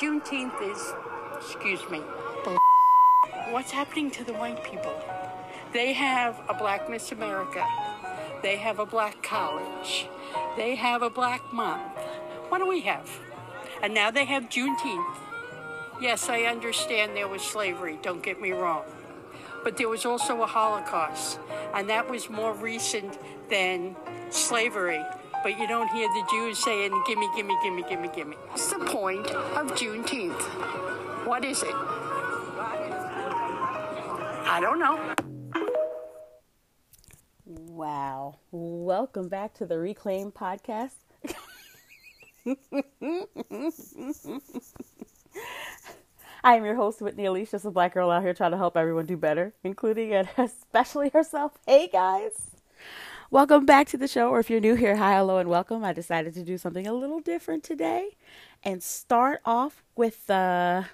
Juneteenth is, excuse me, what's happening to the white people? They have a black Miss America. They have a black college. They have a black month. What do we have? And now they have Juneteenth. Yes, I understand there was slavery, don't get me wrong. But there was also a Holocaust, and that was more recent than slavery. But you don't hear the Jews saying, gimme, gimme, gimme, gimme, gimme. What's the point of Juneteenth? What is it? I don't know. Wow. Welcome back to the Reclaimed podcast. I am your host, Whitney just a black girl out here trying to help everyone do better, including and especially herself. Hey guys. Welcome back to the show, or if you're new here, hi, hello, and welcome. I decided to do something a little different today and start off with a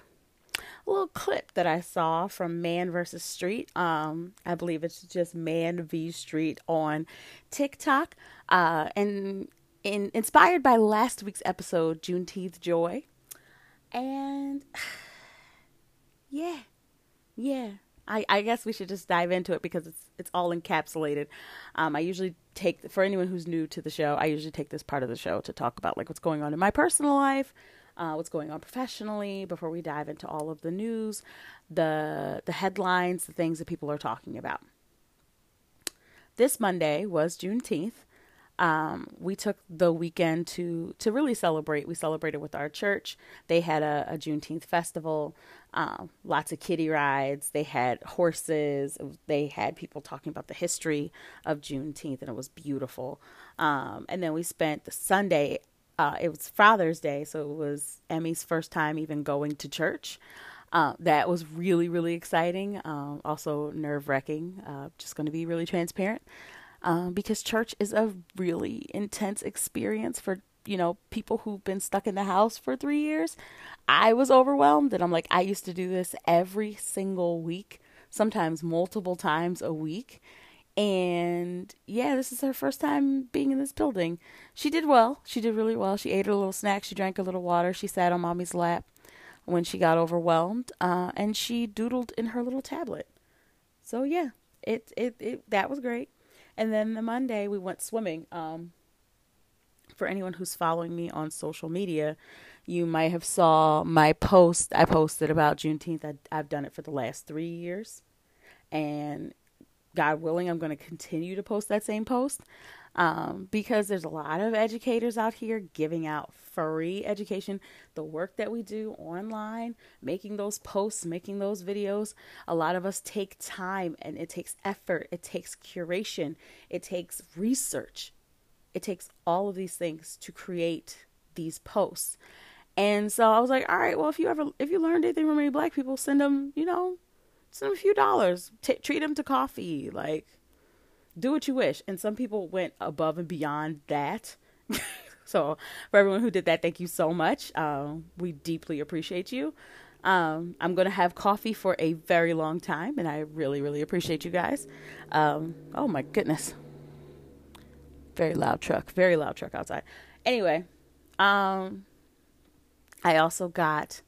little clip that I saw from Man versus Street. Um, I believe it's just Man v Street on TikTok, uh, and in inspired by last week's episode, Juneteenth Joy, and yeah, yeah. I, I guess we should just dive into it because it's it's all encapsulated. Um, I usually take for anyone who's new to the show. I usually take this part of the show to talk about like what's going on in my personal life, uh, what's going on professionally before we dive into all of the news, the the headlines, the things that people are talking about. This Monday was Juneteenth, um, we took the weekend to to really celebrate. We celebrated with our church. They had a, a Juneteenth festival, um, lots of kiddie rides. They had horses. They had people talking about the history of Juneteenth, and it was beautiful. Um, and then we spent the Sunday. Uh, it was Father's Day, so it was Emmy's first time even going to church. Uh, that was really, really exciting. Um, also nerve wracking. Uh, just going to be really transparent um, because church is a really intense experience for you know people who've been stuck in the house for three years. I was overwhelmed, and I'm like, I used to do this every single week, sometimes multiple times a week. And yeah, this is her first time being in this building. She did well. She did really well. She ate a little snack. She drank a little water. She sat on mommy's lap when she got overwhelmed, uh, and she doodled in her little tablet. So yeah, it it it that was great. And then the Monday we went swimming. Um, for anyone who's following me on social media, you might have saw my post. I posted about Juneteenth. I, I've done it for the last three years, and God willing, I'm going to continue to post that same post um, because there's a lot of educators out here giving out free education. The work that we do online, making those posts, making those videos, a lot of us take time and it takes effort, it takes curation, it takes research, it takes all of these things to create these posts. And so I was like, all right, well, if you ever, if you learned anything from any black people, send them, you know, send them a few dollars, T- treat them to coffee, like do what you wish. And some people went above and beyond that. so for everyone who did that, thank you so much. Uh, we deeply appreciate you. Um, I'm going to have coffee for a very long time, and I really, really appreciate you guys. Um, oh my goodness. Very loud truck, very loud truck outside. Anyway, um, I also got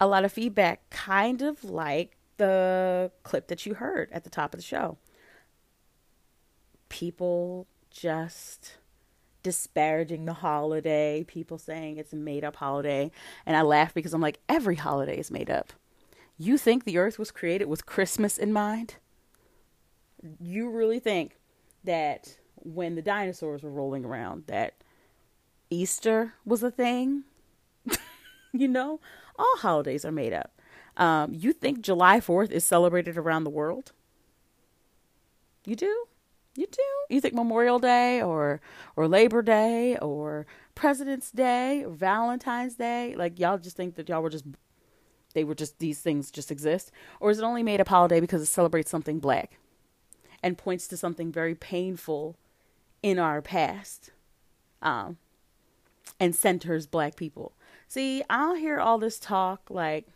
a lot of feedback, kind of like the clip that you heard at the top of the show people just disparaging the holiday, people saying it's a made up holiday. And I laugh because I'm like, every holiday is made up. You think the earth was created with Christmas in mind? You really think that when the dinosaurs were rolling around that Easter was a thing? you know, all holidays are made up. Um, you think July 4th is celebrated around the world? You do? You do? You think Memorial Day or or Labor Day or President's Day or Valentine's Day? Like y'all just think that y'all were just they were just these things just exist? Or is it only made a holiday because it celebrates something black and points to something very painful in our past? Um and centers black people. See, I'll hear all this talk like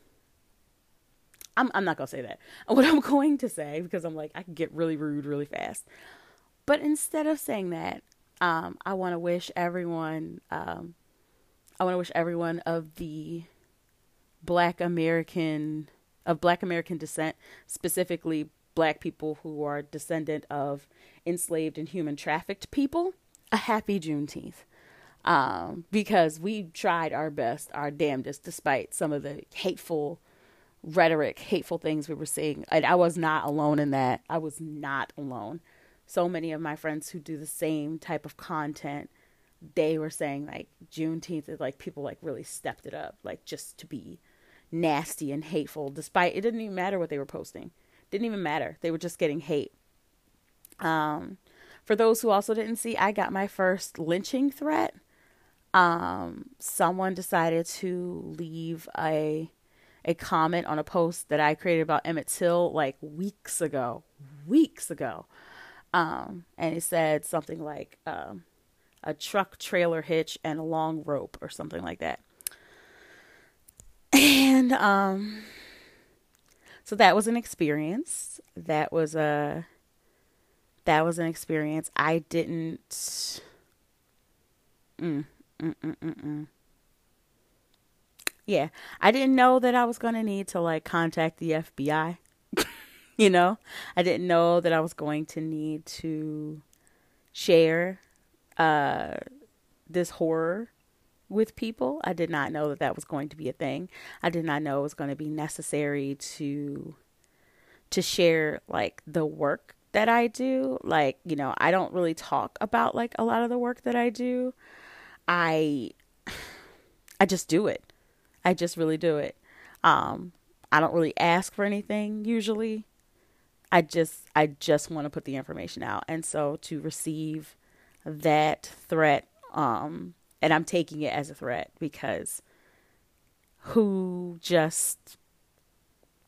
I'm I'm not gonna say that. What I'm going to say because I'm like I can get really rude really fast. But instead of saying that, um, I want to wish everyone. Um, I want to wish everyone of the Black American of Black American descent, specifically Black people who are descendant of enslaved and human trafficked people, a happy Juneteenth um, because we tried our best, our damnedest, despite some of the hateful rhetoric, hateful things we were seeing. And I was not alone in that. I was not alone. So many of my friends who do the same type of content, they were saying like Juneteenth is like people like really stepped it up, like just to be nasty and hateful, despite it didn't even matter what they were posting. Didn't even matter. They were just getting hate. Um, for those who also didn't see, I got my first lynching threat um, someone decided to leave a a comment on a post that I created about Emmett Till like weeks ago, weeks ago, um, and it said something like um, a truck trailer hitch and a long rope or something like that. And um, so that was an experience. That was a that was an experience. I didn't. Mm, Mm-mm-mm-mm. Yeah, I didn't know that I was going to need to like contact the FBI. you know, I didn't know that I was going to need to share uh, this horror with people. I did not know that that was going to be a thing. I did not know it was going to be necessary to to share like the work that I do. Like, you know, I don't really talk about like a lot of the work that I do. I I just do it. I just really do it. Um, I don't really ask for anything usually. I just I just want to put the information out. And so to receive that threat um and I'm taking it as a threat because who just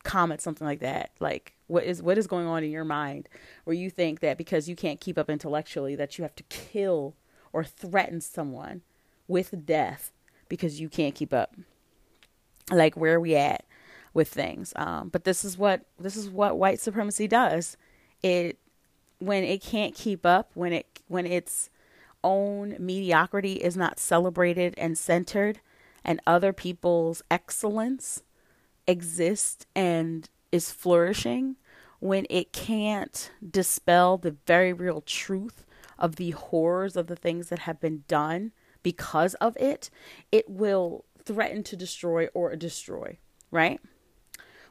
comments something like that? Like what is what is going on in your mind where you think that because you can't keep up intellectually that you have to kill or threaten someone with death because you can't keep up. Like where are we at with things? Um, but this is what this is what white supremacy does. It when it can't keep up, when it when its own mediocrity is not celebrated and centered, and other people's excellence exists and is flourishing, when it can't dispel the very real truth of the horrors of the things that have been done because of it, it will threaten to destroy or destroy, right?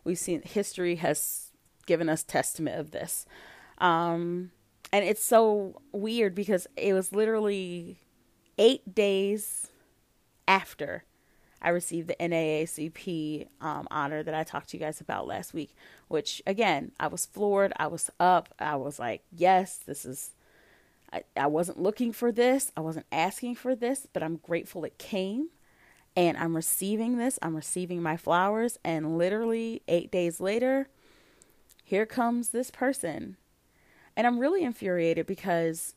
We've seen history has given us testament of this. Um, and it's so weird because it was literally eight days after I received the NAACP um, honor that I talked to you guys about last week, which again, I was floored. I was up. I was like, yes, this is I, I wasn't looking for this. I wasn't asking for this, but I'm grateful it came. And I'm receiving this. I'm receiving my flowers. And literally eight days later, here comes this person. And I'm really infuriated because,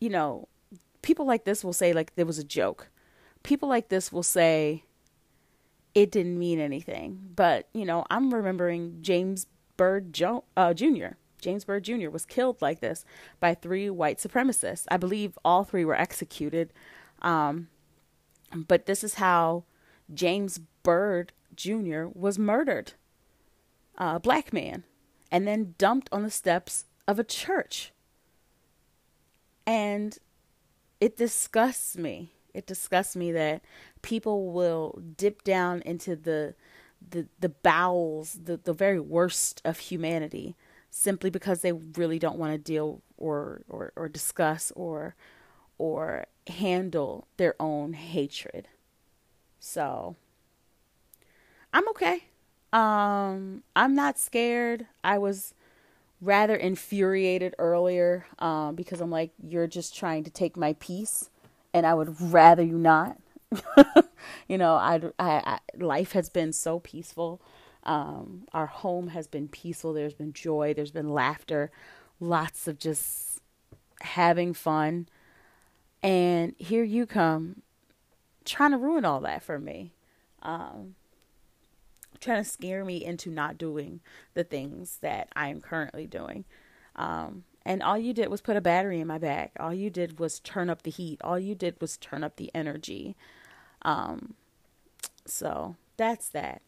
you know, people like this will say, like, there was a joke. People like this will say, it didn't mean anything. But, you know, I'm remembering James Byrd jo- uh, Jr. James Byrd Jr. was killed like this by three white supremacists. I believe all three were executed. Um, but this is how James Byrd Jr. was murdered a black man and then dumped on the steps of a church. And it disgusts me. It disgusts me that people will dip down into the the the bowels, the, the very worst of humanity simply because they really don't want to deal or, or, or discuss or or handle their own hatred. So I'm okay. Um I'm not scared. I was rather infuriated earlier um because I'm like you're just trying to take my peace and I would rather you not. you know, I, I, I life has been so peaceful um, our home has been peaceful. There's been joy. There's been laughter. Lots of just having fun. And here you come trying to ruin all that for me. Um, trying to scare me into not doing the things that I am currently doing. Um, and all you did was put a battery in my back. All you did was turn up the heat. All you did was turn up the energy. Um, so that's that.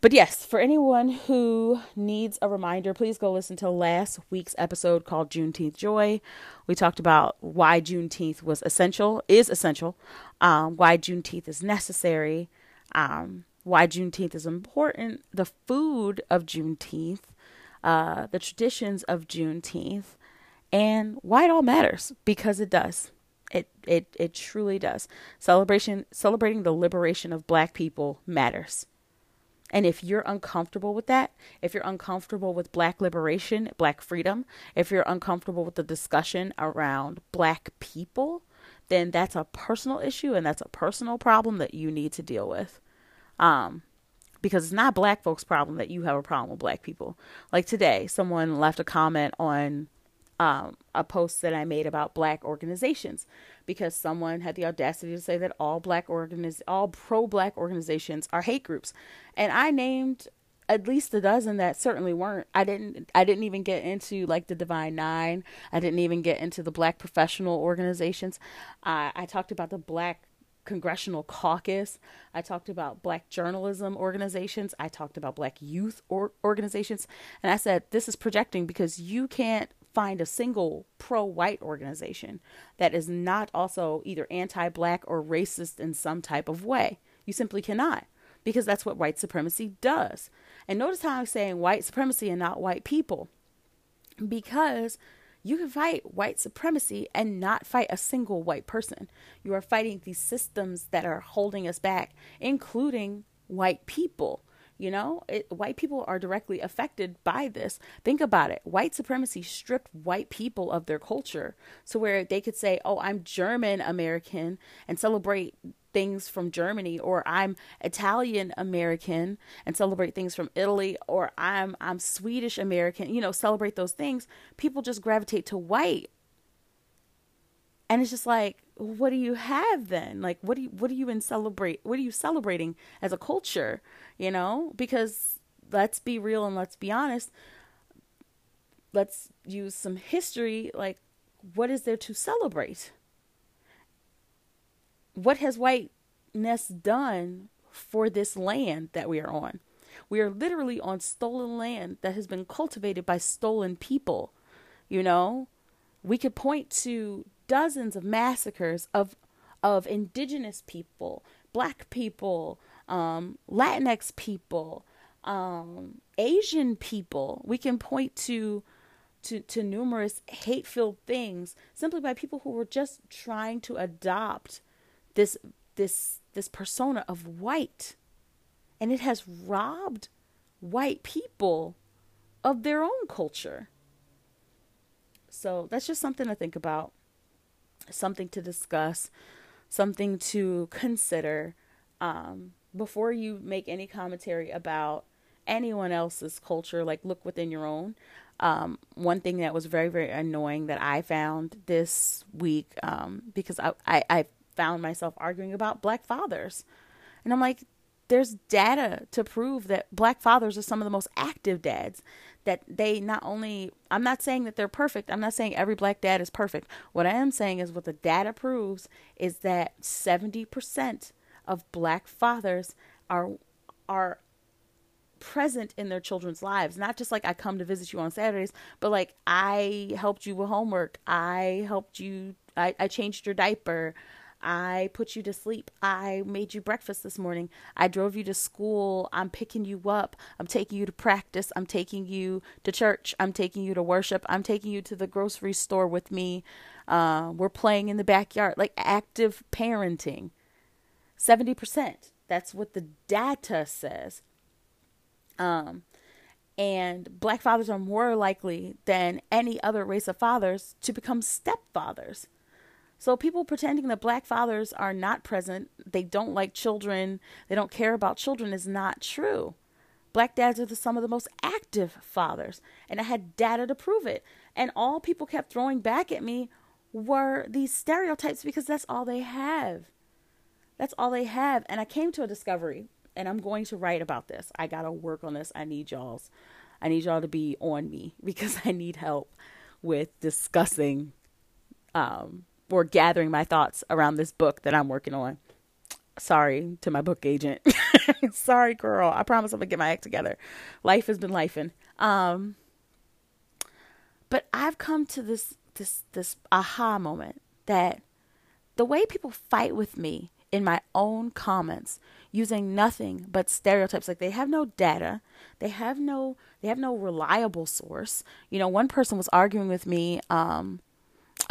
But yes, for anyone who needs a reminder, please go listen to last week's episode called Juneteenth Joy. We talked about why Juneteenth was essential, is essential, um, why Juneteenth is necessary, um, why Juneteenth is important, the food of Juneteenth, uh, the traditions of Juneteenth, and why it all matters because it does. It it it truly does. Celebration celebrating the liberation of black people matters. And if you're uncomfortable with that, if you're uncomfortable with black liberation, black freedom, if you're uncomfortable with the discussion around black people, then that's a personal issue and that's a personal problem that you need to deal with. Um, because it's not black folks' problem that you have a problem with black people. Like today, someone left a comment on um, a post that I made about black organizations because someone had the audacity to say that all black organiz- all pro black organizations are hate groups. And I named at least a dozen that certainly weren't. I didn't I didn't even get into like the Divine Nine. I didn't even get into the black professional organizations. Uh, I talked about the black congressional caucus. I talked about black journalism organizations. I talked about black youth or- organizations. And I said, this is projecting because you can't find a single pro white organization that is not also either anti black or racist in some type of way. You simply cannot because that's what white supremacy does. And notice how I'm saying white supremacy and not white people because you can fight white supremacy and not fight a single white person. You are fighting these systems that are holding us back, including white people. You know, it, white people are directly affected by this. Think about it. White supremacy stripped white people of their culture. So, where they could say, Oh, I'm German American and celebrate things from Germany or I'm Italian American and celebrate things from Italy or I'm I'm Swedish American, you know, celebrate those things, people just gravitate to white. And it's just like what do you have then? Like what do you what do you in celebrate what are you celebrating as a culture, you know? Because let's be real and let's be honest. Let's use some history like what is there to celebrate? What has whiteness done for this land that we are on? We are literally on stolen land that has been cultivated by stolen people. You know, we could point to dozens of massacres of of indigenous people, black people, um, Latinx people, um, Asian people. We can point to to to numerous hate-filled things simply by people who were just trying to adopt this this this persona of white. And it has robbed white people of their own culture. So that's just something to think about something to discuss, something to consider um, before you make any commentary about anyone else's culture. Like, look within your own. Um, one thing that was very, very annoying that I found this week, um, because I, I, I found myself arguing about black fathers. And I'm like, there's data to prove that black fathers are some of the most active dads that they not only I'm not saying that they're perfect. I'm not saying every black dad is perfect. What I am saying is what the data proves is that 70% of black fathers are are present in their children's lives. Not just like I come to visit you on Saturdays, but like I helped you with homework. I helped you I, I changed your diaper. I put you to sleep. I made you breakfast this morning. I drove you to school. I'm picking you up. I'm taking you to practice. I'm taking you to church. I'm taking you to worship. I'm taking you to the grocery store with me. Uh, we're playing in the backyard. Like active parenting. 70%. That's what the data says. Um, and black fathers are more likely than any other race of fathers to become stepfathers. So people pretending that black fathers are not present, they don't like children, they don't care about children is not true. Black dads are the, some of the most active fathers, and I had data to prove it. And all people kept throwing back at me were these stereotypes because that's all they have. That's all they have. And I came to a discovery and I'm going to write about this. I got to work on this. I need y'all's I need y'all to be on me because I need help with discussing um or gathering my thoughts around this book that I'm working on. Sorry to my book agent. Sorry, girl. I promise I'm gonna get my act together. Life has been lifing. Um but I've come to this this this aha moment that the way people fight with me in my own comments using nothing but stereotypes like they have no data they have no they have no reliable source you know one person was arguing with me um,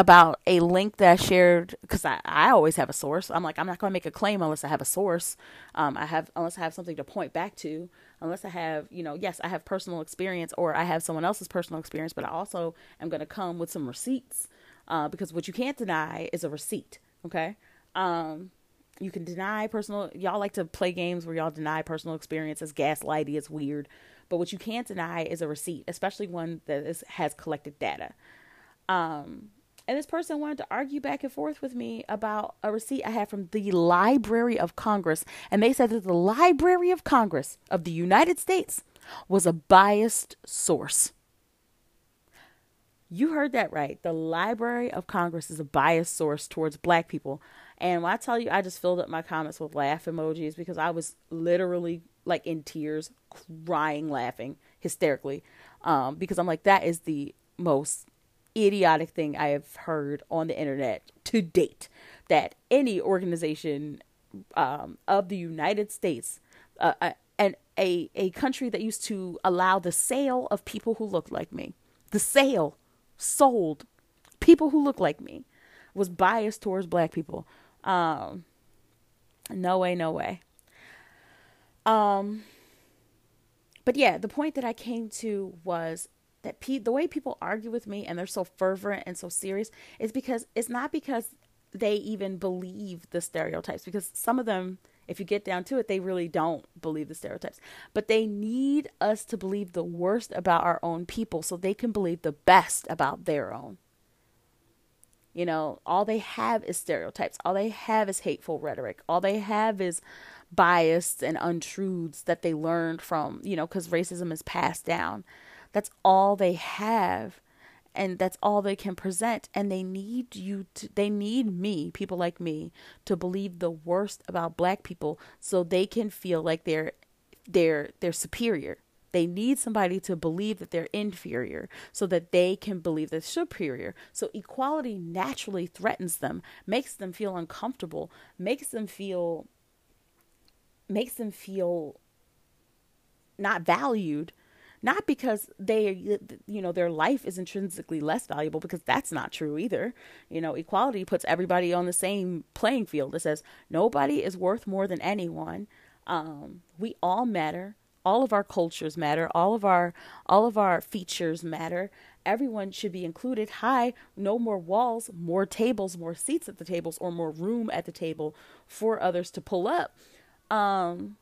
about a link that I shared because I, I always have a source. I'm like, I'm not going to make a claim unless I have a source. Um, I have, unless I have something to point back to, unless I have, you know, yes, I have personal experience or I have someone else's personal experience, but I also am going to come with some receipts uh, because what you can't deny is a receipt. Okay. Um, you can deny personal, y'all like to play games where y'all deny personal experience as gaslighty, it's weird. But what you can't deny is a receipt, especially one that is, has collected data. Um, and this person wanted to argue back and forth with me about a receipt I had from the Library of Congress. And they said that the Library of Congress of the United States was a biased source. You heard that right. The Library of Congress is a biased source towards black people. And when I tell you, I just filled up my comments with laugh emojis because I was literally like in tears, crying, laughing hysterically. Um, because I'm like, that is the most idiotic thing I have heard on the internet to date. That any organization um, of the United States, uh, uh and a a country that used to allow the sale of people who look like me, the sale sold people who look like me was biased towards black people. Um, no way, no way. Um, but yeah, the point that I came to was that pe- the way people argue with me and they're so fervent and so serious is because it's not because they even believe the stereotypes because some of them if you get down to it, they really don't believe the stereotypes. But they need us to believe the worst about our own people so they can believe the best about their own. You know, all they have is stereotypes. All they have is hateful rhetoric. All they have is bias and untruths that they learned from, you know, because racism is passed down. That's all they have and that's all they can present and they need you to they need me people like me to believe the worst about black people so they can feel like they're they're they're superior. They need somebody to believe that they're inferior so that they can believe they're superior. So equality naturally threatens them makes them feel uncomfortable makes them feel makes them feel not valued not because they you know their life is intrinsically less valuable because that's not true either. You know equality puts everybody on the same playing field. It says nobody is worth more than anyone. Um, we all matter. All of our cultures matter. All of our all of our features matter. Everyone should be included. Hi no more walls more tables more seats at the tables or more room at the table for others to pull up. Um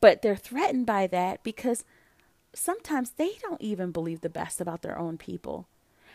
but they're threatened by that because sometimes they don't even believe the best about their own people.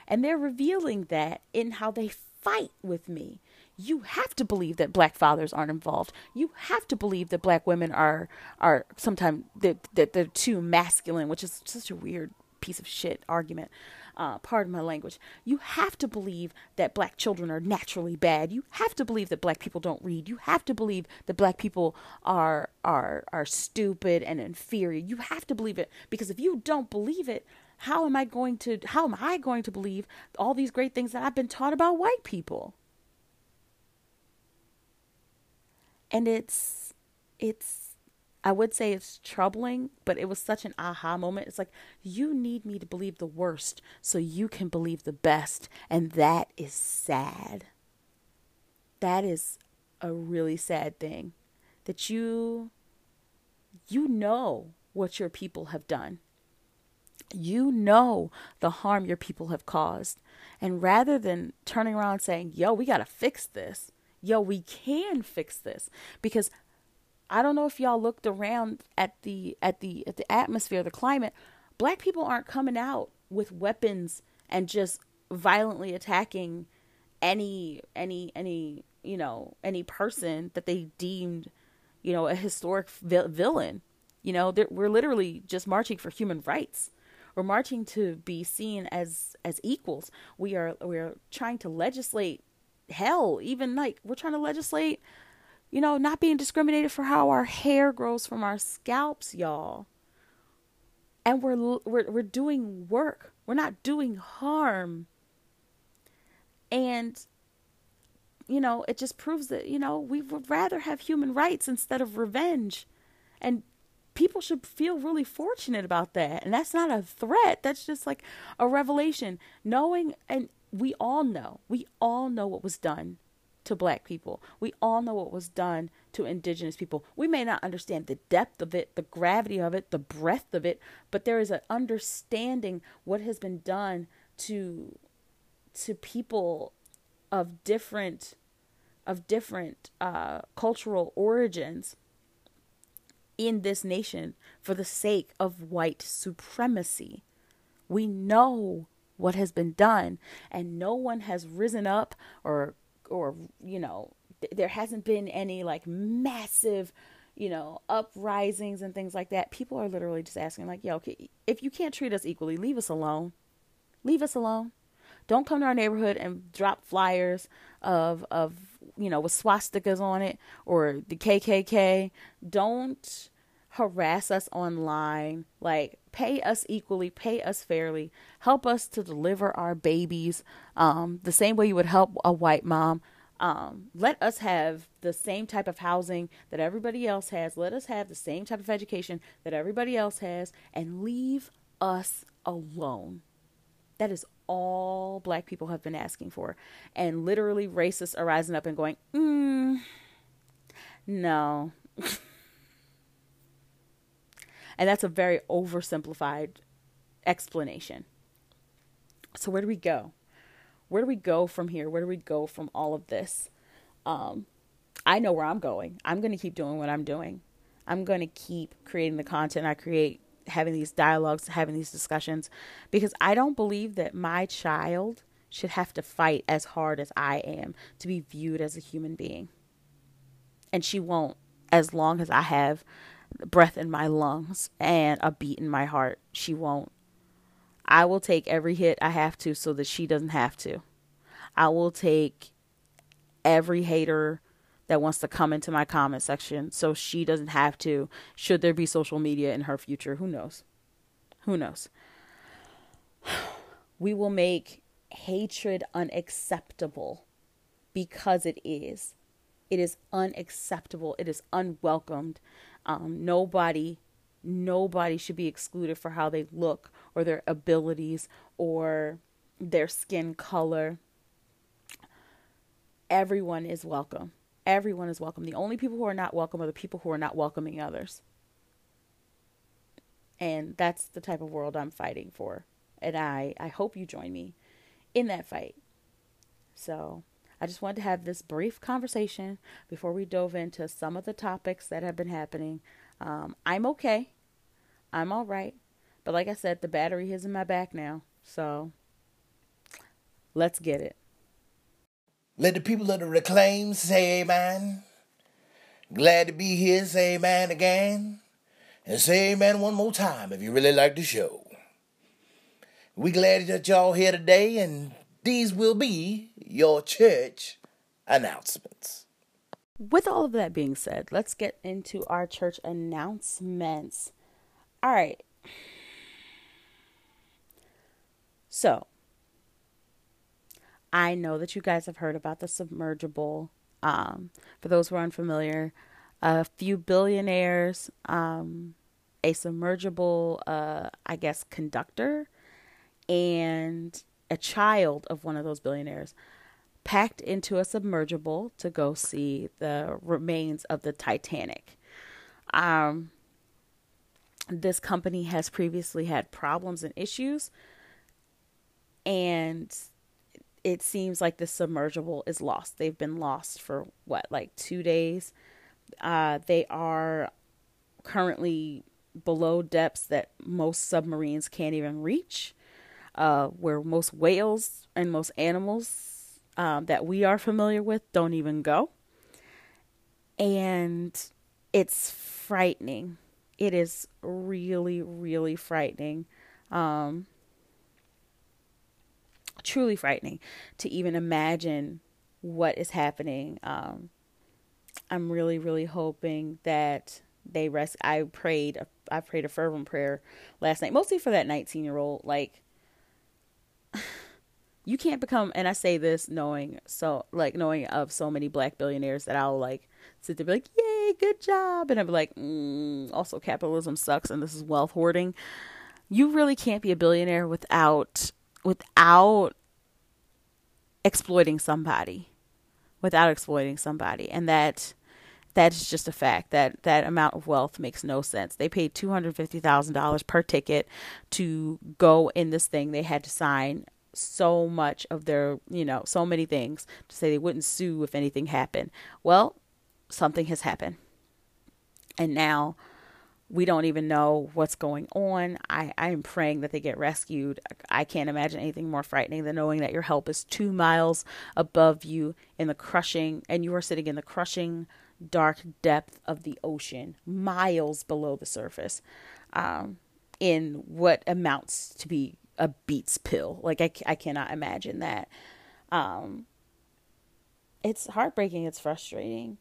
And they're revealing that in how they fight with me. You have to believe that black fathers aren't involved. You have to believe that black women are are sometimes that, that they're too masculine, which is such a weird piece of shit argument uh, pardon my language, you have to believe that black children are naturally bad. You have to believe that black people don't read. You have to believe that black people are are are stupid and inferior. You have to believe it because if you don't believe it, how am I going to how am I going to believe all these great things that I've been taught about white people? And it's it's I would say it's troubling, but it was such an aha moment. It's like, you need me to believe the worst so you can believe the best. And that is sad. That is a really sad thing. That you you know what your people have done. You know the harm your people have caused. And rather than turning around saying, yo, we got to fix this, yo, we can fix this, because I don't know if y'all looked around at the at the at the atmosphere, the climate. Black people aren't coming out with weapons and just violently attacking any any any you know any person that they deemed you know, a historic vi- villain. You know, we're literally just marching for human rights. We're marching to be seen as as equals. We are we are trying to legislate hell, even like we're trying to legislate, you know, not being discriminated for how our hair grows from our scalps, y'all. And we're we're we're doing work. We're not doing harm. And you know, it just proves that, you know, we would rather have human rights instead of revenge. And people should feel really fortunate about that. And that's not a threat, that's just like a revelation. Knowing, and we all know, we all know what was done to black people. We all know what was done to indigenous people. We may not understand the depth of it, the gravity of it, the breadth of it, but there is an understanding what has been done to to people of different of different uh, cultural origins in this nation for the sake of white supremacy. We know what has been done, and no one has risen up or, or you know, th- there hasn't been any like massive, you know, uprisings and things like that. People are literally just asking, like, yo, if you can't treat us equally, leave us alone. Leave us alone. Don't come to our neighborhood and drop flyers of of you know with swastikas on it or the KKK. Don't harass us online. Like pay us equally, pay us fairly, help us to deliver our babies um, the same way you would help a white mom. Um, let us have the same type of housing that everybody else has. Let us have the same type of education that everybody else has, and leave us alone. That is all black people have been asking for. And literally, racists are rising up and going, mm, no. and that's a very oversimplified explanation. So, where do we go? Where do we go from here? Where do we go from all of this? Um, I know where I'm going. I'm going to keep doing what I'm doing. I'm going to keep creating the content I create having these dialogues, having these discussions, because I don't believe that my child should have to fight as hard as I am to be viewed as a human being. And she won't as long as I have breath in my lungs and a beat in my heart. She won't. I will take every hit I have to so that she doesn't have to. I will take every hater that wants to come into my comment section so she doesn't have to. Should there be social media in her future? Who knows? Who knows? We will make hatred unacceptable because it is. It is unacceptable. It is unwelcomed um, nobody nobody should be excluded for how they look or their abilities or their skin color everyone is welcome Everyone is welcome. The only people who are not welcome are the people who are not welcoming others. And that's the type of world I'm fighting for. And I, I hope you join me in that fight. So I just wanted to have this brief conversation before we dove into some of the topics that have been happening. Um, I'm okay. I'm all right. But like I said, the battery is in my back now. So let's get it. Let the people of the reclaim say amen. Glad to be here, say amen again. And say amen one more time if you really like the show. We glad that y'all here today, and these will be your church announcements. With all of that being said, let's get into our church announcements. All right. So, I know that you guys have heard about the submergible. Um, for those who are unfamiliar, a few billionaires, um, a submergible, uh, I guess, conductor, and a child of one of those billionaires packed into a submergible to go see the remains of the Titanic. Um, this company has previously had problems and issues, and it seems like the submergible is lost. They've been lost for what, like two days? Uh, they are currently below depths that most submarines can't even reach, uh, where most whales and most animals um, that we are familiar with don't even go. And it's frightening. It is really, really frightening. Um, truly frightening to even imagine what is happening. Um, I'm really, really hoping that they rest. I prayed, I prayed a fervent prayer last night, mostly for that 19 year old. Like, you can't become, and I say this knowing so, like, knowing of so many black billionaires that I'll like sit there be like, yay, good job. And I'll be like, mm, also capitalism sucks and this is wealth hoarding. You really can't be a billionaire without, without exploiting somebody without exploiting somebody and that that's just a fact that that amount of wealth makes no sense they paid $250000 per ticket to go in this thing they had to sign so much of their you know so many things to say they wouldn't sue if anything happened well something has happened and now we don't even know what's going on. I, I am praying that they get rescued. I can't imagine anything more frightening than knowing that your help is two miles above you in the crushing, and you are sitting in the crushing, dark depth of the ocean, miles below the surface, um, in what amounts to be a Beats pill. Like, I, I cannot imagine that. Um, it's heartbreaking, it's frustrating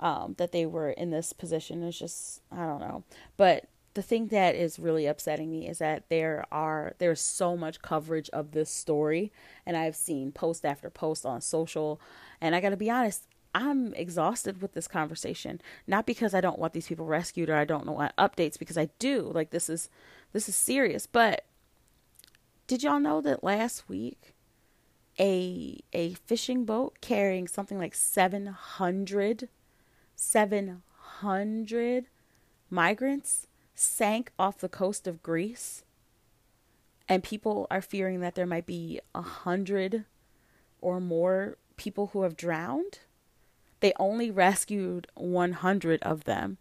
um, that they were in this position It's just I don't know. But the thing that is really upsetting me is that there are there's so much coverage of this story, and I've seen post after post on social, and I got to be honest. I'm exhausted with this conversation. Not because I don't want these people rescued or I don't want updates because I do. Like this is this is serious. But did y'all know that last week a a fishing boat carrying something like 700 700 migrants sank off the coast of Greece. And people are fearing that there might be a hundred or more people who have drowned. They only rescued 100 of them.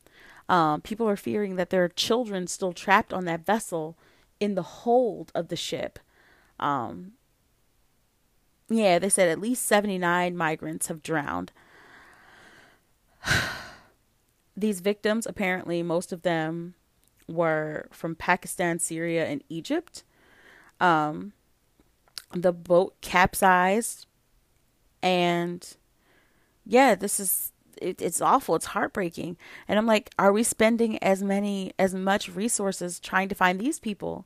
Um, people are fearing that there are children still trapped on that vessel in the hold of the ship. Um, yeah, they said at least 79 migrants have drowned. These victims, apparently, most of them were from Pakistan, Syria, and Egypt. Um, the boat capsized, and yeah, this is it, it's awful. It's heartbreaking, and I'm like, are we spending as many as much resources trying to find these people?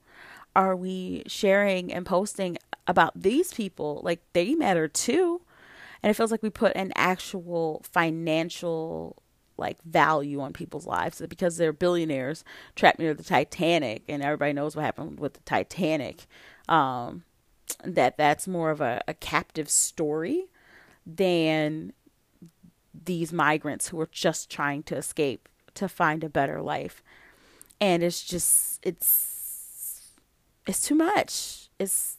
Are we sharing and posting about these people? Like they matter too and it feels like we put an actual financial like value on people's lives because they're billionaires trapped near the Titanic and everybody knows what happened with the Titanic um, that that's more of a, a captive story than these migrants who are just trying to escape to find a better life. And it's just it's it's too much. It's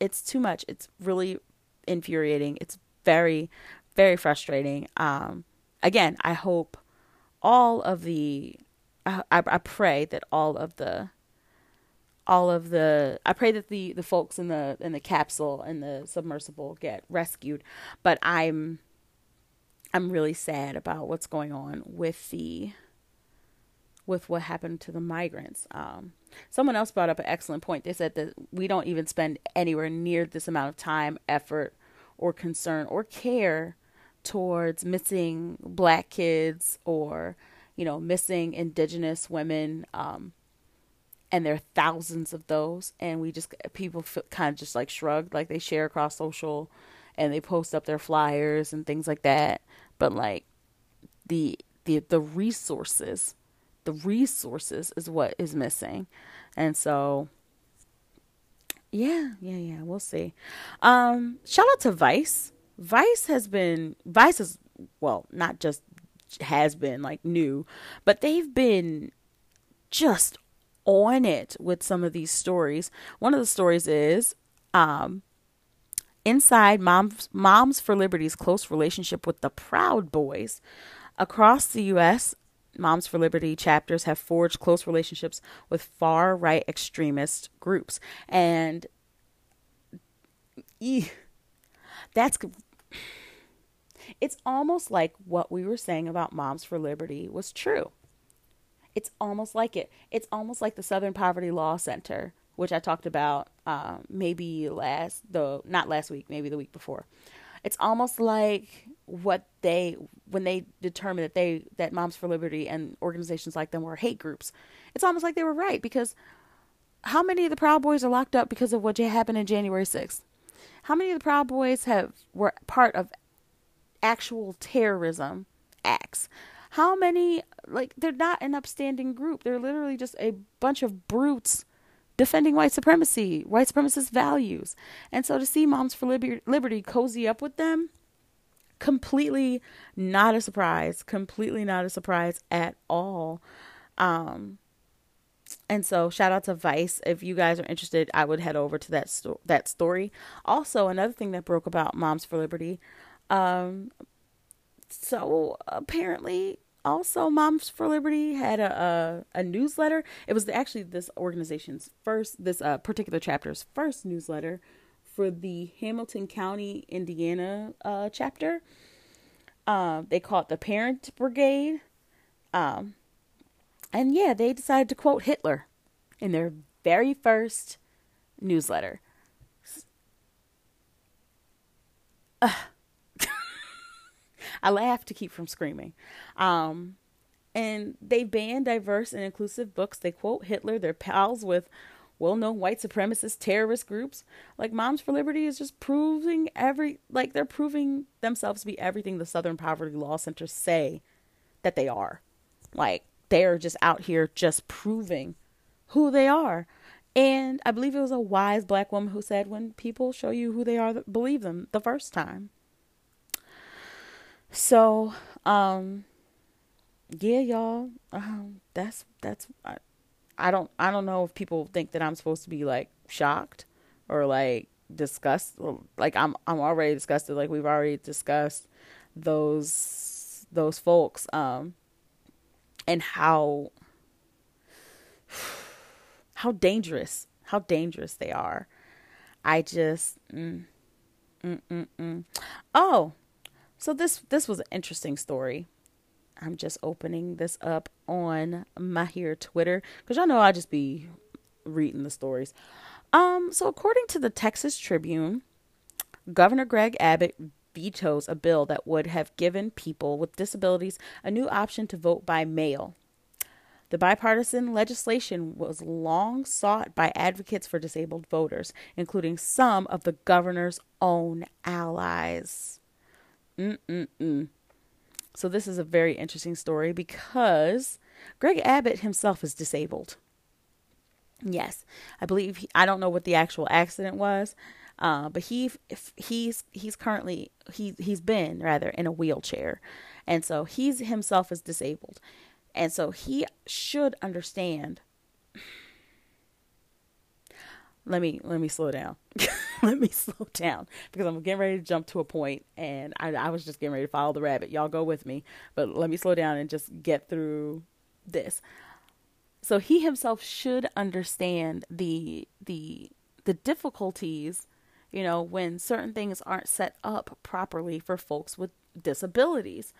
it's too much. It's really infuriating. It's very, very frustrating. Um, again, I hope all of the, I, I pray that all of the, all of the, I pray that the the folks in the in the capsule and the submersible get rescued, but I'm, I'm really sad about what's going on with the with what happened to the migrants. Um, someone else brought up an excellent point. They said that we don't even spend anywhere near this amount of time, effort, or concern or care towards missing black kids or you know missing indigenous women um, and there are thousands of those and we just people kind of just like shrugged like they share across social and they post up their flyers and things like that but like the the the resources the resources is what is missing and so yeah, yeah, yeah. We'll see. Um, shout out to Vice. Vice has been Vice is well, not just has been like new, but they've been just on it with some of these stories. One of the stories is um inside Moms Moms for Liberty's close relationship with the Proud Boys. Across the US, Moms for Liberty chapters have forged close relationships with far right extremist groups. And e- that's it's almost like what we were saying about Moms for Liberty was true. It's almost like it. It's almost like the Southern Poverty Law Center, which I talked about um, maybe last the not last week, maybe the week before. It's almost like what they when they determined that they that Moms for Liberty and organizations like them were hate groups. It's almost like they were right because how many of the Proud Boys are locked up because of what happened in January 6th? How many of the Proud Boys have were part of actual terrorism acts? How many, like, they're not an upstanding group. They're literally just a bunch of brutes defending white supremacy, white supremacist values. And so to see Moms for Liberty cozy up with them, completely not a surprise. Completely not a surprise at all. Um, and so shout out to Vice. If you guys are interested, I would head over to that sto- that story. Also, another thing that broke about Moms for Liberty. Um, so apparently also moms for liberty had a, a, a newsletter. It was actually this organization's first this uh, particular chapter's first newsletter for the hamilton county indiana uh, chapter. Uh, they call it the parent brigade. Um, and yeah they decided to quote hitler in their very first newsletter I laugh to keep from screaming. Um, and they ban diverse and inclusive books. They quote Hitler. They're pals with well-known white supremacist terrorist groups. Like Moms for Liberty is just proving every like they're proving themselves to be everything the Southern Poverty Law Center say that they are. Like they're just out here just proving who they are. And I believe it was a wise black woman who said, when people show you who they are, believe them the first time. So, um, yeah, y'all. Um, that's that's I, I don't I don't know if people think that I'm supposed to be like shocked or like disgusted. Like I'm I'm already disgusted. Like we've already discussed those those folks um and how how dangerous how dangerous they are. I just mm, mm, mm, mm. oh so this this was an interesting story. I'm just opening this up on my here Twitter because y'all know I just be reading the stories. Um, so according to the Texas Tribune, Governor Greg Abbott vetoes a bill that would have given people with disabilities a new option to vote by mail. The bipartisan legislation was long sought by advocates for disabled voters, including some of the governor's own allies. Mm-mm-mm. So this is a very interesting story because Greg Abbott himself is disabled. Yes, I believe he, I don't know what the actual accident was, uh, but he he's he's currently he he's been rather in a wheelchair, and so he's himself is disabled, and so he should understand let me let me slow down. let me slow down because I'm getting ready to jump to a point, and I, I was just getting ready to follow the rabbit. Y'all go with me, but let me slow down and just get through this. So he himself should understand the the the difficulties, you know, when certain things aren't set up properly for folks with disabilities.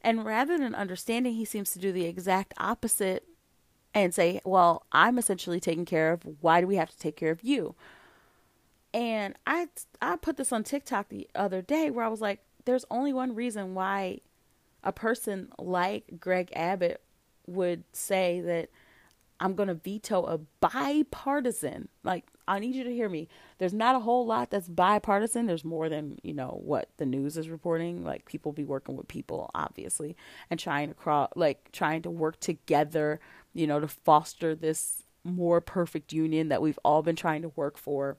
And rather than understanding, he seems to do the exact opposite and say, well, I'm essentially taken care of. Why do we have to take care of you? And I I put this on TikTok the other day where I was like, there's only one reason why a person like Greg Abbott would say that I'm going to veto a bipartisan. Like, I need you to hear me. There's not a whole lot that's bipartisan. There's more than, you know, what the news is reporting. Like, people be working with people, obviously, and trying to cross, like, trying to work together you know, to foster this more perfect union that we've all been trying to work for.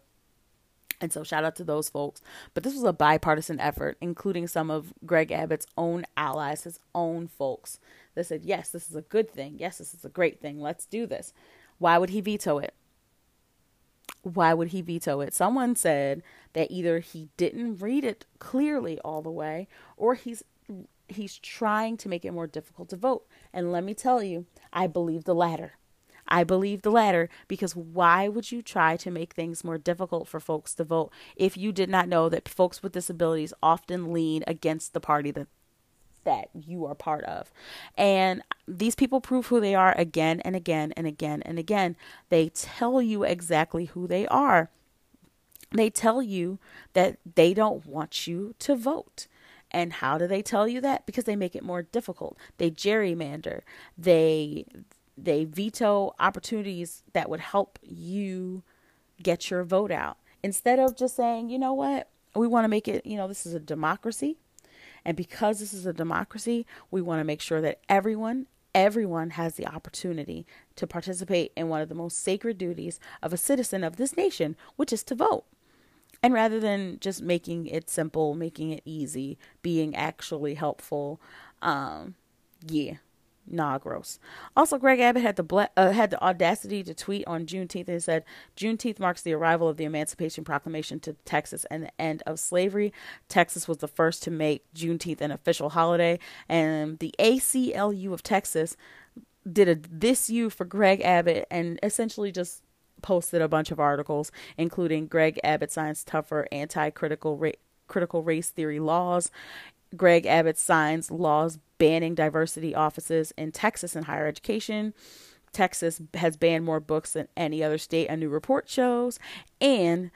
And so, shout out to those folks. But this was a bipartisan effort, including some of Greg Abbott's own allies, his own folks, that said, yes, this is a good thing. Yes, this is a great thing. Let's do this. Why would he veto it? Why would he veto it? Someone said that either he didn't read it clearly all the way or he's he's trying to make it more difficult to vote. And let me tell you, I believe the latter. I believe the latter because why would you try to make things more difficult for folks to vote if you did not know that folks with disabilities often lean against the party that that you are part of. And these people prove who they are again and again and again and again. They tell you exactly who they are. They tell you that they don't want you to vote. And how do they tell you that? Because they make it more difficult. They gerrymander. They they veto opportunities that would help you get your vote out. Instead of just saying, you know what, we want to make it, you know, this is a democracy. And because this is a democracy, we want to make sure that everyone, everyone has the opportunity to participate in one of the most sacred duties of a citizen of this nation, which is to vote. And rather than just making it simple, making it easy, being actually helpful, um, yeah, nah, gross. Also, Greg Abbott had the ble- uh, had the audacity to tweet on Juneteenth and said, "Juneteenth marks the arrival of the Emancipation Proclamation to Texas and the end of slavery. Texas was the first to make Juneteenth an official holiday, and the ACLU of Texas did a this you for Greg Abbott and essentially just posted a bunch of articles, including Greg Abbott signs tougher anti-critical ra- critical race theory laws. Greg Abbott signs laws banning diversity offices in Texas in higher education. Texas has banned more books than any other state, a new report shows. And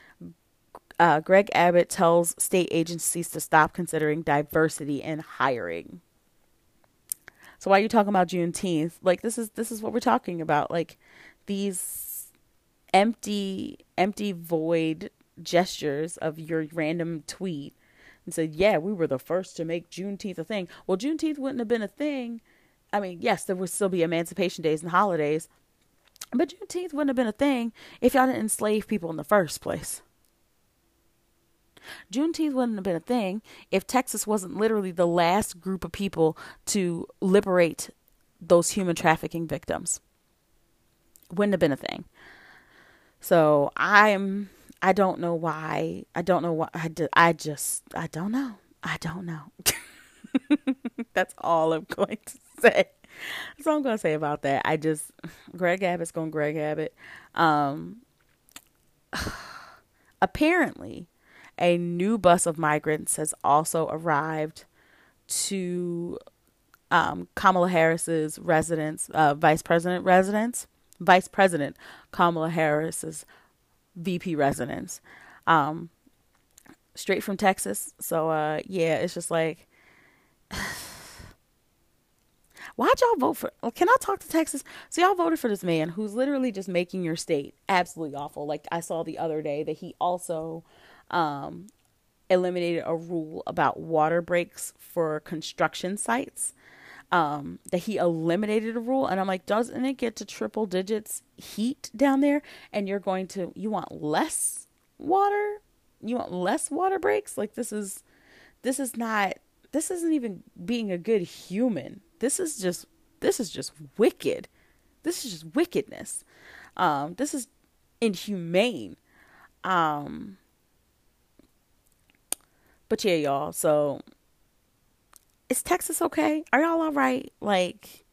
uh, Greg Abbott tells state agencies to stop considering diversity in hiring. So why are you talking about Juneteenth? Like this is this is what we're talking about. Like these empty empty void gestures of your random tweet and said, "Yeah, we were the first to make Juneteenth a thing." Well, Juneteenth wouldn't have been a thing. I mean, yes, there would still be Emancipation Days and holidays, but Juneteenth wouldn't have been a thing if y'all didn't enslave people in the first place. Juneteenth wouldn't have been a thing if Texas wasn't literally the last group of people to liberate those human trafficking victims. Wouldn't have been a thing. So I'm I don't know why. I don't know why I, do, I just I don't know. I don't know. That's all I'm going to say. That's all I'm going to say about that. I just Greg Abbott's going Greg Abbott. Um apparently a new bus of migrants has also arrived to um, Kamala Harris's residence, uh, vice president residence. Vice President Kamala Harris's VP residence. Um, straight from Texas. So uh, yeah, it's just like why'd y'all vote for can I talk to Texas? So y'all voted for this man who's literally just making your state absolutely awful. Like I saw the other day that he also um, eliminated a rule about water breaks for construction sites um, that he eliminated a rule. And I'm like, doesn't it get to triple digits heat down there? And you're going to, you want less water? You want less water breaks? Like, this is, this is not, this isn't even being a good human. This is just, this is just wicked. This is just wickedness. Um, this is inhumane. Um, but yeah, y'all. So is Texas okay? Are y'all all right? Like,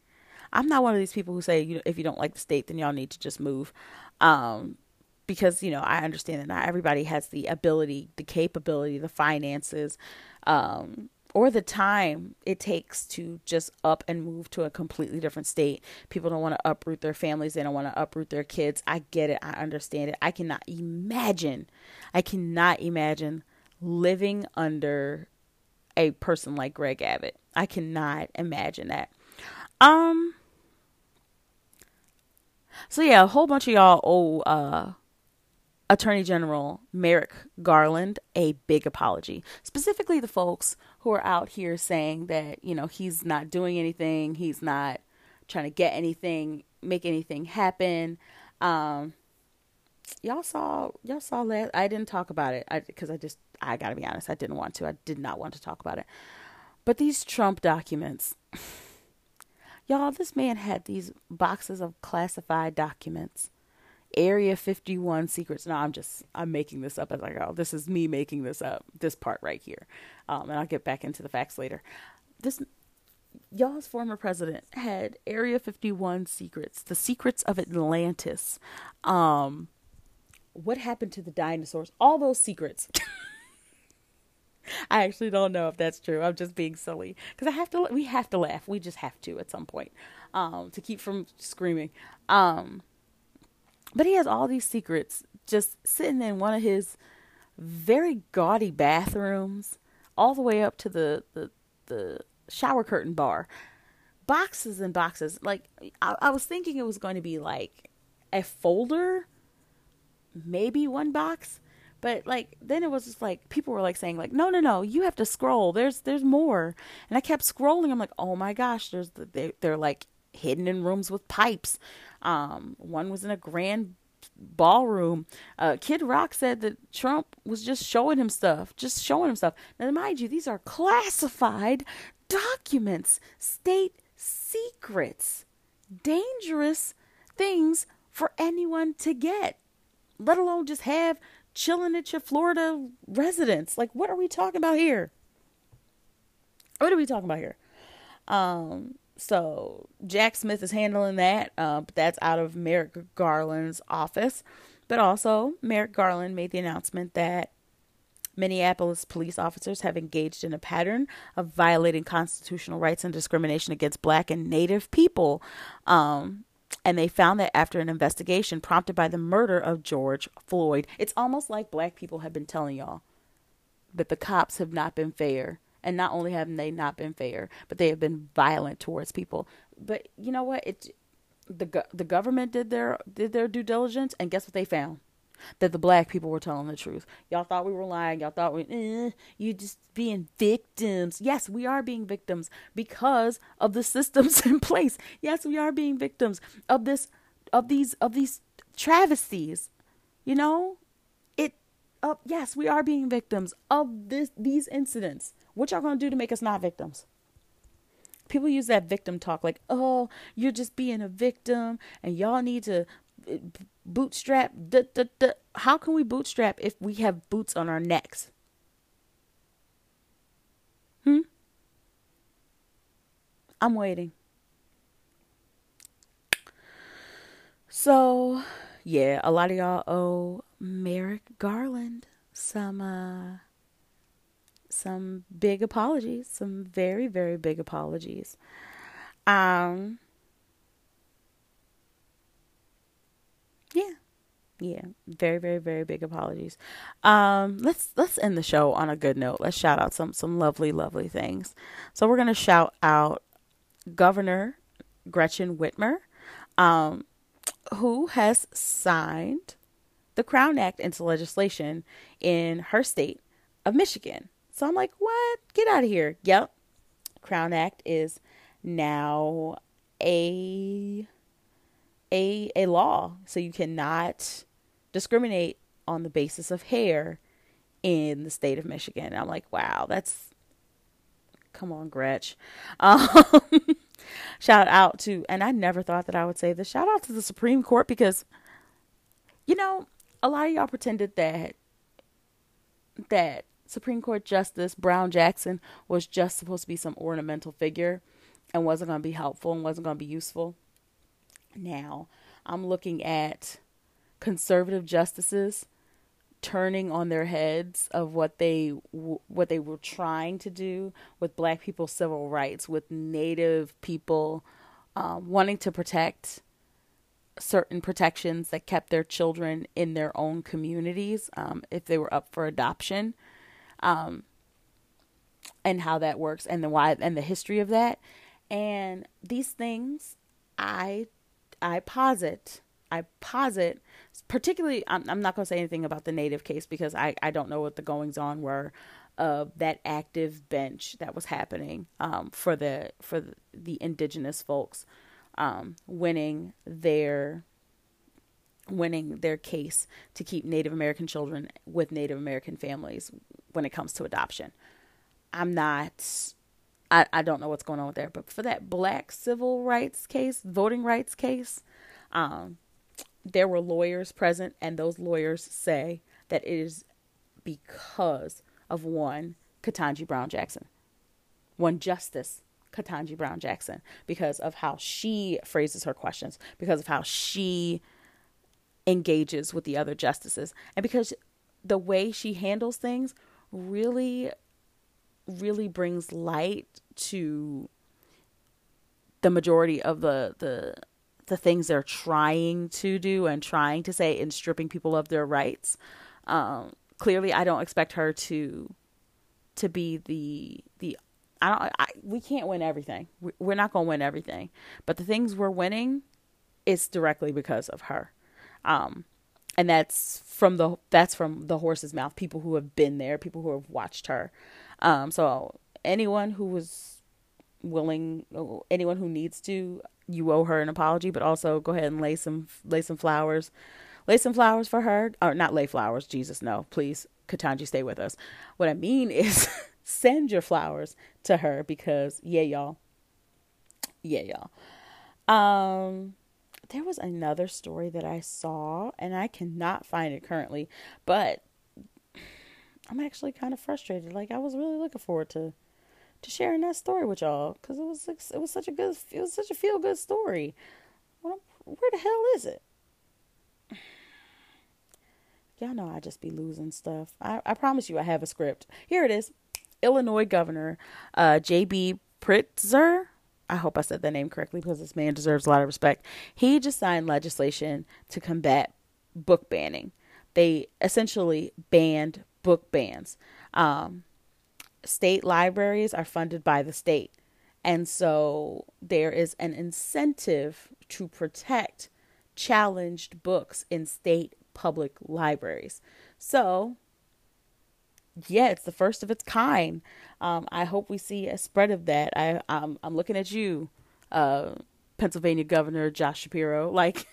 I'm not one of these people who say, you know, if you don't like the state, then y'all need to just move. Um, because, you know, I understand that not everybody has the ability, the capability, the finances, um, or the time it takes to just up and move to a completely different state. People don't want to uproot their families, they don't want to uproot their kids. I get it, I understand it. I cannot imagine, I cannot imagine living under a person like Greg Abbott. I cannot imagine that. Um So yeah, a whole bunch of y'all owe uh Attorney General Merrick Garland a big apology. Specifically the folks who are out here saying that, you know, he's not doing anything, he's not trying to get anything, make anything happen. Um y'all saw y'all saw last I didn't talk about it I, I, I just I got to be honest, I didn't want to. I did not want to talk about it. But these Trump documents, y'all, this man had these boxes of classified documents. Area 51 secrets. No, I'm just, I'm making this up as I go. This is me making this up, this part right here. Um, and I'll get back into the facts later. This, y'all's former president had Area 51 secrets, the secrets of Atlantis. Um, what happened to the dinosaurs? All those secrets. I actually don't know if that's true. I'm just being silly because I have to. We have to laugh. We just have to at some point um, to keep from screaming. Um, but he has all these secrets just sitting in one of his very gaudy bathrooms, all the way up to the the, the shower curtain bar. Boxes and boxes. Like I, I was thinking it was going to be like a folder, maybe one box but like then it was just like people were like saying like no no no you have to scroll. There's there's more. And i kept scrolling. I'm like oh my gosh there's the, they, they're like hidden in rooms with pipes. Um one was in a grand ballroom. Uh kid rock said that trump was just showing him stuff just showing him stuff. Now mind you these are classified documents state secrets dangerous things for anyone to get let alone just have chilling at your Florida residence. Like, what are we talking about here? What are we talking about here? Um, so Jack Smith is handling that, uh, but that's out of Merrick Garland's office. But also, Merrick Garland made the announcement that Minneapolis police officers have engaged in a pattern of violating constitutional rights and discrimination against black and native people. Um, and they found that after an investigation prompted by the murder of George Floyd, it's almost like black people have been telling y'all that the cops have not been fair. And not only have they not been fair, but they have been violent towards people. But you know what? It the the government did their did their due diligence, and guess what they found? That the black people were telling the truth. Y'all thought we were lying. Y'all thought we, eh, you just being victims. Yes, we are being victims because of the systems in place. Yes, we are being victims of this, of these, of these travesties. You know, it. Uh, yes, we are being victims of this these incidents. What y'all gonna do to make us not victims? People use that victim talk like, "Oh, you're just being a victim, and y'all need to bootstrap. Duh, duh, duh. How can we bootstrap if we have boots on our necks? Hmm? I'm waiting. So, yeah, a lot of y'all owe Merrick Garland some uh some big apologies, some very very big apologies. Um Yeah. Yeah, very, very, very big apologies. Um, let's let's end the show on a good note. Let's shout out some some lovely, lovely things. So we're gonna shout out Governor Gretchen Whitmer, um, who has signed the Crown Act into legislation in her state of Michigan. So I'm like, what? Get out of here. Yep. Crown Act is now a a a law so you cannot discriminate on the basis of hair in the state of Michigan. I'm like, wow, that's come on, Gretch. Um, shout out to, and I never thought that I would say this. Shout out to the Supreme Court because, you know, a lot of y'all pretended that that Supreme Court Justice Brown Jackson was just supposed to be some ornamental figure and wasn't going to be helpful and wasn't going to be useful. Now, I'm looking at conservative justices turning on their heads of what they what they were trying to do with black people's civil rights with native people um, wanting to protect certain protections that kept their children in their own communities um, if they were up for adoption um, and how that works and the why and the history of that. And these things i I posit, I posit, particularly, I'm, I'm not going to say anything about the native case because I, I don't know what the goings on were of that active bench that was happening um, for the for the, indigenous folks um, winning their winning their case to keep Native American children with Native American families when it comes to adoption. I'm not I, I don't know what's going on there, but for that black civil rights case, voting rights case, um, there were lawyers present, and those lawyers say that it is because of one Ketanji Brown Jackson, one Justice Ketanji Brown Jackson because of how she phrases her questions, because of how she engages with the other justices, and because the way she handles things really, really brings light to the majority of the the the things they're trying to do and trying to say in stripping people of their rights. Um, clearly, I don't expect her to to be the the I don't I, we can't win everything. We're not going to win everything, but the things we're winning is directly because of her. Um, and that's from the that's from the horse's mouth. People who have been there, people who have watched her. Um, so anyone who was willing, anyone who needs to, you owe her an apology. But also go ahead and lay some lay some flowers, lay some flowers for her, or not lay flowers. Jesus, no, please, Ketanji, stay with us. What I mean is send your flowers to her because yeah, y'all. Yeah, y'all. Um there was another story that I saw and I cannot find it currently, but I'm actually kind of frustrated. Like I was really looking forward to to sharing that story with y'all cuz it was it was such a good it was such a feel good story. Well, where the hell is it? Y'all know I just be losing stuff. I, I promise you I have a script. Here it is. Illinois Governor uh, J.B. Pritzker. I hope I said that name correctly because this man deserves a lot of respect. He just signed legislation to combat book banning. They essentially banned book bans. Um, state libraries are funded by the state. And so there is an incentive to protect challenged books in state public libraries. So yeah, it's the first of its kind. Um, I hope we see a spread of that. I, I'm, I'm looking at you, uh, Pennsylvania Governor Josh Shapiro. Like,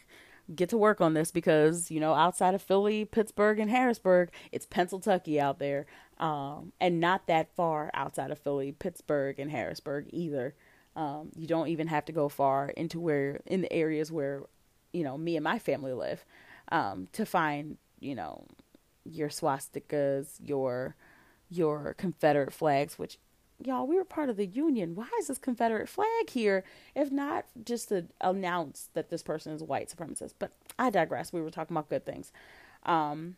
get to work on this because you know outside of Philly, Pittsburgh, and Harrisburg, it's Pennsylvania out there, um, and not that far outside of Philly, Pittsburgh, and Harrisburg either. Um, you don't even have to go far into where in the areas where you know me and my family live um, to find you know your swastikas, your your Confederate flags, which y'all, we were part of the Union. Why is this Confederate flag here? If not just to announce that this person is a white supremacist. But I digress. We were talking about good things. Um,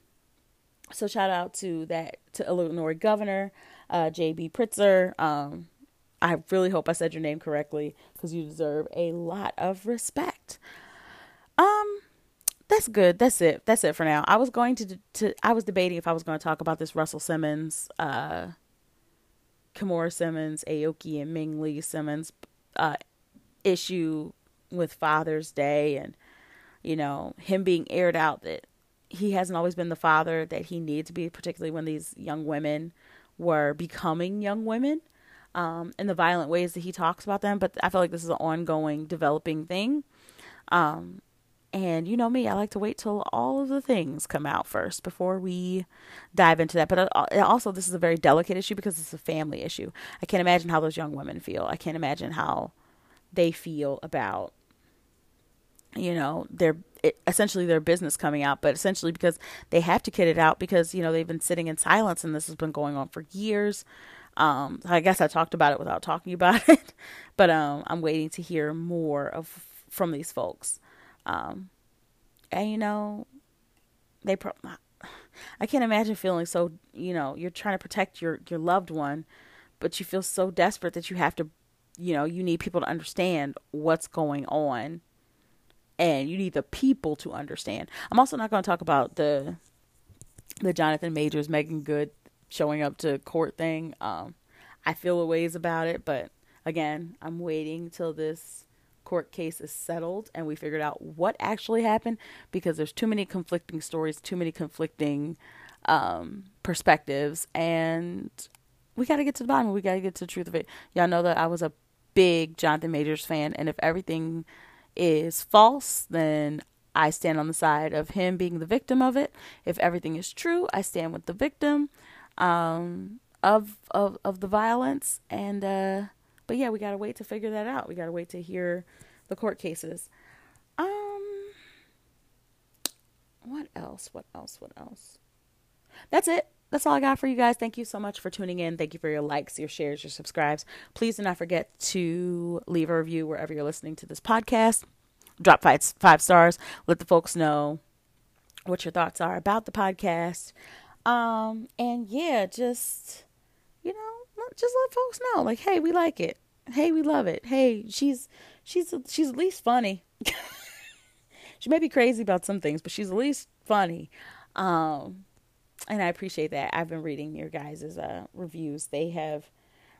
so shout out to that to Illinois Governor uh, J.B. Pritzker. Um, I really hope I said your name correctly because you deserve a lot of respect. Um, that's good. That's it. That's it for now. I was going to to I was debating if I was going to talk about this Russell Simmons, uh, Kimora Simmons, Aoki, and Ming Lee Simmons uh, issue with Father's Day, and you know him being aired out that he hasn't always been the father that he needs to be, particularly when these young women were becoming young women, um, and the violent ways that he talks about them. But I feel like this is an ongoing, developing thing. Um, and you know me, I like to wait till all of the things come out first before we dive into that. But uh, also, this is a very delicate issue because it's a family issue. I can't imagine how those young women feel. I can't imagine how they feel about, you know, their essentially their business coming out, but essentially because they have to kid it out because you know they've been sitting in silence and this has been going on for years. Um, I guess I talked about it without talking about it, but um, I'm waiting to hear more of from these folks. Um, and you know, they. Pro- I can't imagine feeling so. You know, you're trying to protect your your loved one, but you feel so desperate that you have to. You know, you need people to understand what's going on, and you need the people to understand. I'm also not going to talk about the the Jonathan Majors, Meagan Good showing up to court thing. Um, I feel a ways about it, but again, I'm waiting till this court case is settled and we figured out what actually happened because there's too many conflicting stories, too many conflicting um, perspectives, and we got to get to the bottom. We got to get to the truth of it. Y'all know that I was a big Jonathan Majors fan, and if everything is false, then I stand on the side of him being the victim of it. If everything is true, I stand with the victim um, of of of the violence, and uh, but yeah, we gotta wait to figure that out. We gotta wait to hear the court cases. Um, what else? What else? What else? That's it. that's all I got for you guys. Thank you so much for tuning in. Thank you for your likes, your shares, your subscribes. Please do not forget to leave a review wherever you're listening to this podcast. Drop five, five stars. Let the folks know what your thoughts are about the podcast. Um, and yeah, just you know, just let folks know, like, hey, we like it. Hey, we love it. Hey, she's she's she's at least funny. she may be crazy about some things, but she's at least funny. Um, and I appreciate that. I've been reading your guys' uh, reviews. They have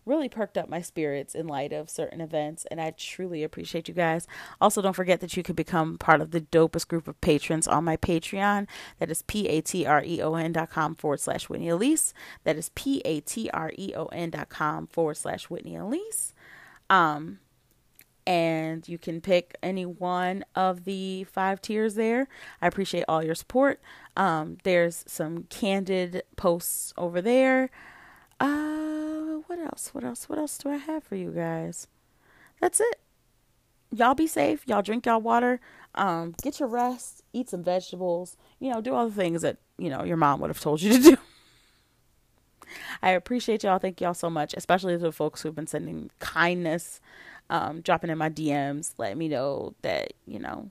really perked up my spirits in light of certain events, and I truly appreciate you guys. Also, don't forget that you can become part of the dopest group of patrons on my Patreon. That is p a t r e o n dot com forward slash Whitney Alese. That is p a t r e o n dot com forward slash Whitney Alese. Um, and you can pick any one of the five tiers there. I appreciate all your support. Um, there's some candid posts over there. Uh, what else? What else? What else do I have for you guys? That's it. Y'all be safe. Y'all drink y'all water. Um, get your rest. Eat some vegetables. You know, do all the things that you know your mom would have told you to do. I appreciate y'all. Thank y'all so much, especially the folks who've been sending kindness um, dropping in my DMs, letting me know that, you know,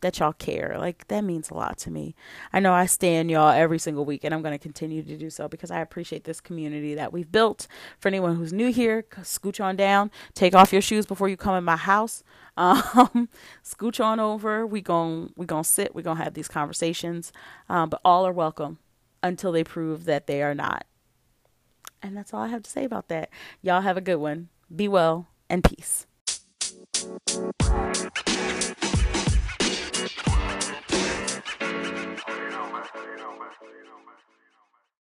that y'all care. Like that means a lot to me. I know I stand y'all every single week and I'm going to continue to do so because I appreciate this community that we've built. For anyone who's new here, scooch on down, take off your shoes before you come in my house. Um, scooch on over. We gon' we going to sit, we going to have these conversations. Um, but all are welcome until they prove that they are not. And that's all I have to say about that. Y'all have a good one. Be well and peace.